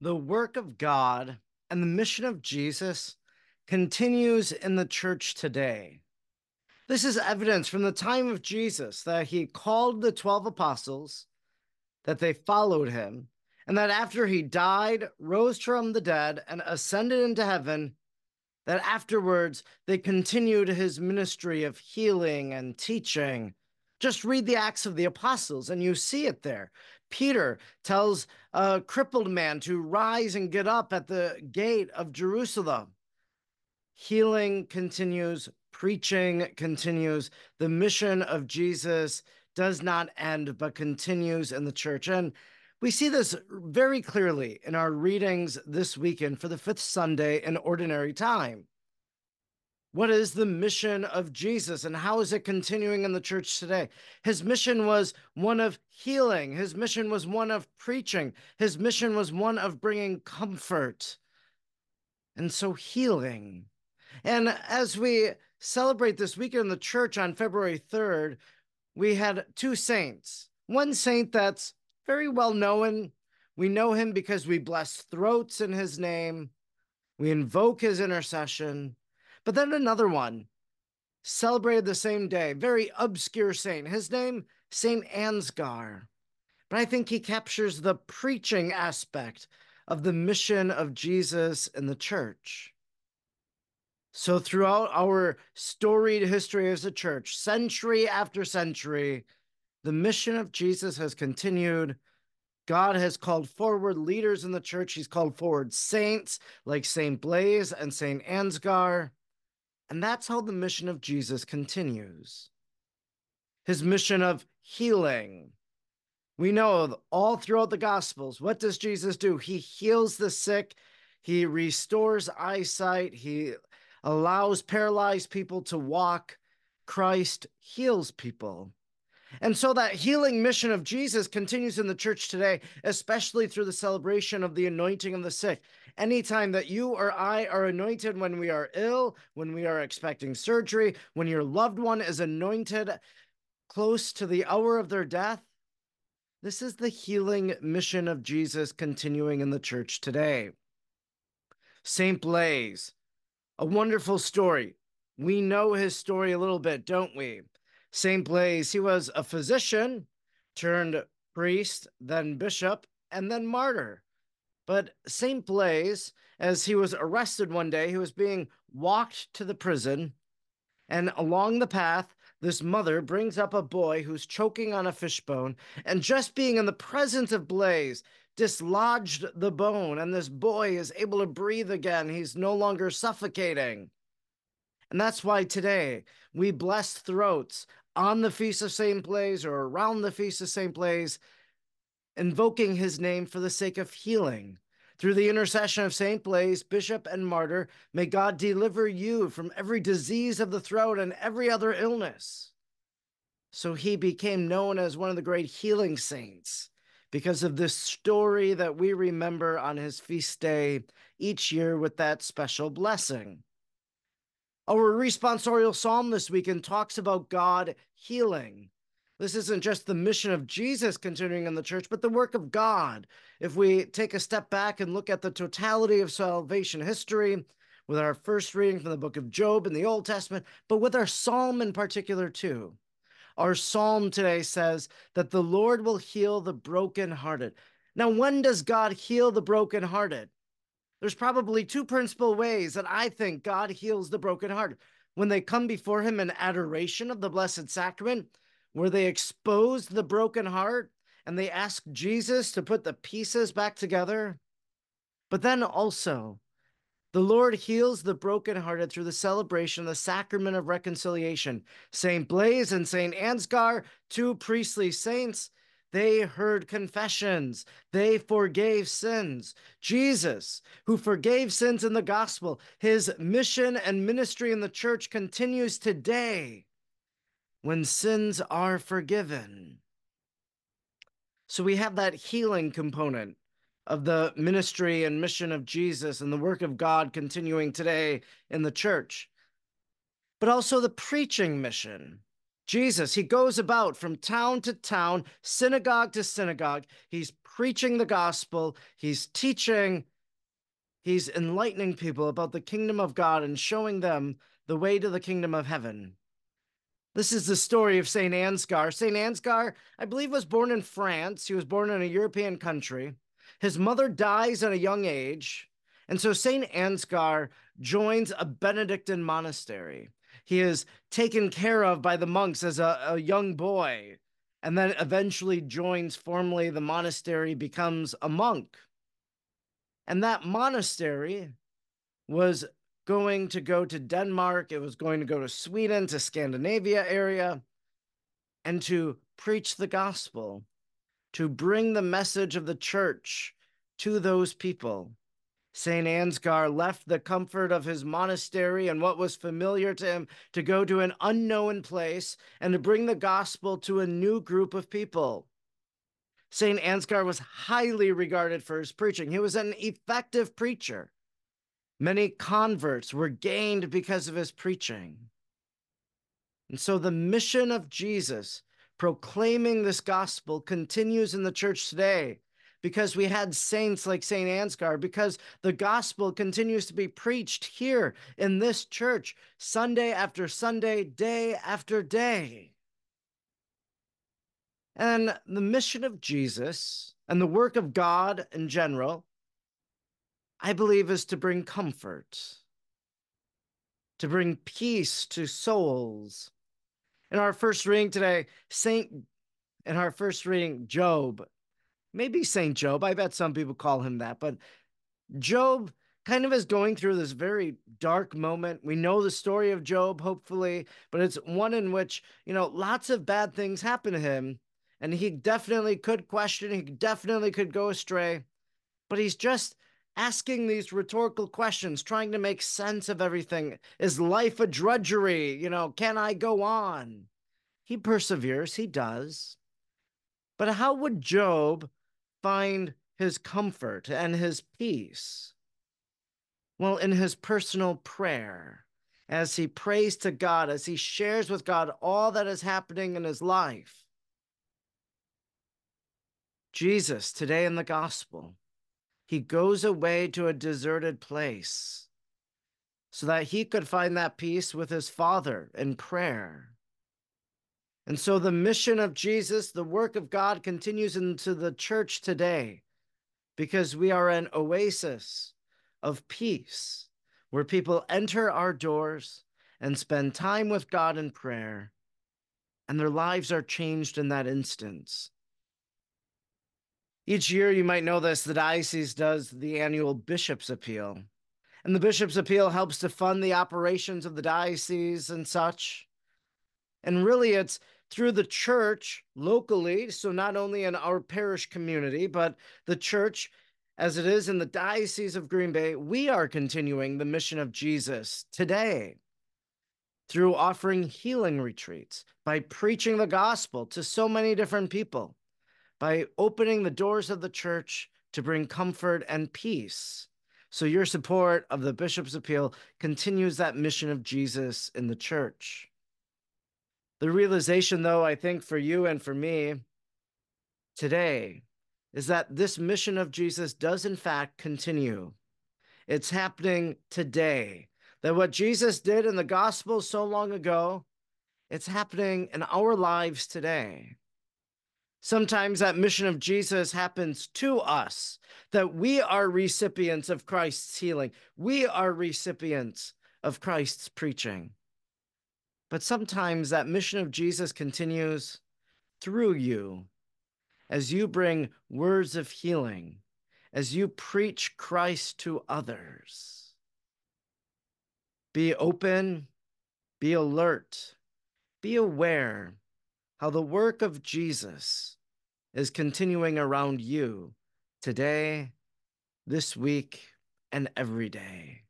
The work of God and the mission of Jesus continues in the church today. This is evidence from the time of Jesus that he called the 12 apostles, that they followed him, and that after he died, rose from the dead, and ascended into heaven, that afterwards they continued his ministry of healing and teaching just read the Acts of the Apostles and you see it there. Peter tells a crippled man to rise and get up at the gate of Jerusalem. Healing continues, preaching continues. The mission of Jesus does not end, but continues in the church. And we see this very clearly in our readings this weekend for the fifth Sunday in Ordinary Time. What is the mission of Jesus and how is it continuing in the church today? His mission was one of healing. His mission was one of preaching. His mission was one of bringing comfort. And so healing. And as we celebrate this weekend in the church on February 3rd, we had two saints. One saint that's very well known. We know him because we bless throats in his name. We invoke his intercession. But then another one celebrated the same day, very obscure saint. His name, Saint Ansgar. But I think he captures the preaching aspect of the mission of Jesus in the church. So, throughout our storied history as a church, century after century, the mission of Jesus has continued. God has called forward leaders in the church. He's called forward saints like Saint Blaise and Saint Ansgar. And that's how the mission of Jesus continues. His mission of healing. We know all throughout the Gospels, what does Jesus do? He heals the sick, he restores eyesight, he allows paralyzed people to walk. Christ heals people. And so that healing mission of Jesus continues in the church today, especially through the celebration of the anointing of the sick. Anytime that you or I are anointed when we are ill, when we are expecting surgery, when your loved one is anointed close to the hour of their death, this is the healing mission of Jesus continuing in the church today. St. Blaise, a wonderful story. We know his story a little bit, don't we? St. Blaise, he was a physician turned priest, then bishop, and then martyr. But St. Blaise, as he was arrested one day, he was being walked to the prison, and along the path, this mother brings up a boy who's choking on a fishbone, and just being in the presence of Blaise dislodged the bone, and this boy is able to breathe again. He's no longer suffocating. And that's why today we bless throats on the Feast of St. Blaise or around the Feast of St. Blaise, invoking his name for the sake of healing. Through the intercession of St. Blaise, bishop and martyr, may God deliver you from every disease of the throat and every other illness. So he became known as one of the great healing saints because of this story that we remember on his feast day each year with that special blessing. Our responsorial psalm this weekend talks about God healing. This isn't just the mission of Jesus continuing in the church, but the work of God. If we take a step back and look at the totality of salvation history, with our first reading from the book of Job in the Old Testament, but with our psalm in particular, too. Our psalm today says that the Lord will heal the brokenhearted. Now, when does God heal the brokenhearted? There's probably two principal ways that I think God heals the broken heart. When they come before Him in adoration of the Blessed Sacrament, where they exposed the broken heart and they asked Jesus to put the pieces back together. But then also, the Lord heals the brokenhearted through the celebration of the sacrament of reconciliation. St. Blaise and St. Ansgar, two priestly saints, they heard confessions. They forgave sins. Jesus, who forgave sins in the gospel, his mission and ministry in the church continues today when sins are forgiven. So we have that healing component of the ministry and mission of Jesus and the work of God continuing today in the church, but also the preaching mission Jesus, he goes about from town to town, synagogue to synagogue. He's preaching the gospel, he's teaching, he's enlightening people about the kingdom of God and showing them the way to the kingdom of heaven. This is the story of St. Ansgar. St. Ansgar, I believe, was born in France. He was born in a European country. His mother dies at a young age. And so St. Ansgar joins a Benedictine monastery. He is taken care of by the monks as a, a young boy, and then eventually joins formally the monastery, becomes a monk. And that monastery was going to go to Denmark, it was going to go to Sweden, to Scandinavia area, and to preach the gospel, to bring the message of the church to those people. St. Ansgar left the comfort of his monastery and what was familiar to him to go to an unknown place and to bring the gospel to a new group of people. St. Ansgar was highly regarded for his preaching. He was an effective preacher. Many converts were gained because of his preaching. And so the mission of Jesus, proclaiming this gospel, continues in the church today because we had saints like St. Ansgar, because the gospel continues to be preached here in this church, Sunday after Sunday, day after day. And the mission of Jesus and the work of God in general, I believe, is to bring comfort, to bring peace to souls. In our first reading today, Saint, in our first reading, Job maybe Saint Job. I bet some people call him that, but Job kind of is going through this very dark moment. We know the story of Job, hopefully, but it's one in which, you know, lots of bad things happen to him. And he definitely could question, he definitely could go astray, but he's just asking these rhetorical questions, trying to make sense of everything. Is life a drudgery? You know, can I go on? He perseveres, he does. But how would Job find his comfort and his peace? Well, in his personal prayer, as he prays to God, as he shares with God all that is happening in his life. Jesus, today in the gospel, he goes away to a deserted place so that he could find that peace with his Father in prayer. And so the mission of Jesus, the work of God continues into the church today because we are an oasis of peace where people enter our doors and spend time with God in prayer, and their lives are changed in that instance. Each year, you might know this, the diocese does the annual bishop's appeal. And the bishop's appeal helps to fund the operations of the diocese and such. And really, it's through the church locally, so not only in our parish community, but the church as it is in the Diocese of Green Bay, we are continuing the mission of Jesus today through offering healing retreats, by preaching the gospel to so many different people, by opening the doors of the church to bring comfort and peace. So, your support of the Bishop's Appeal continues that mission of Jesus in the church. The realization, though, I think for you and for me today is that this mission of Jesus does, in fact, continue. It's happening today. That what Jesus did in the gospel so long ago, it's happening in our lives today. Sometimes that mission of Jesus happens to us, that we are recipients of Christ's healing. We are recipients of Christ's preaching. But sometimes that mission of Jesus continues through you as you bring words of healing, as you preach Christ to others. Be open, be alert, be aware how the work of Jesus is continuing around you today, this week, and every day.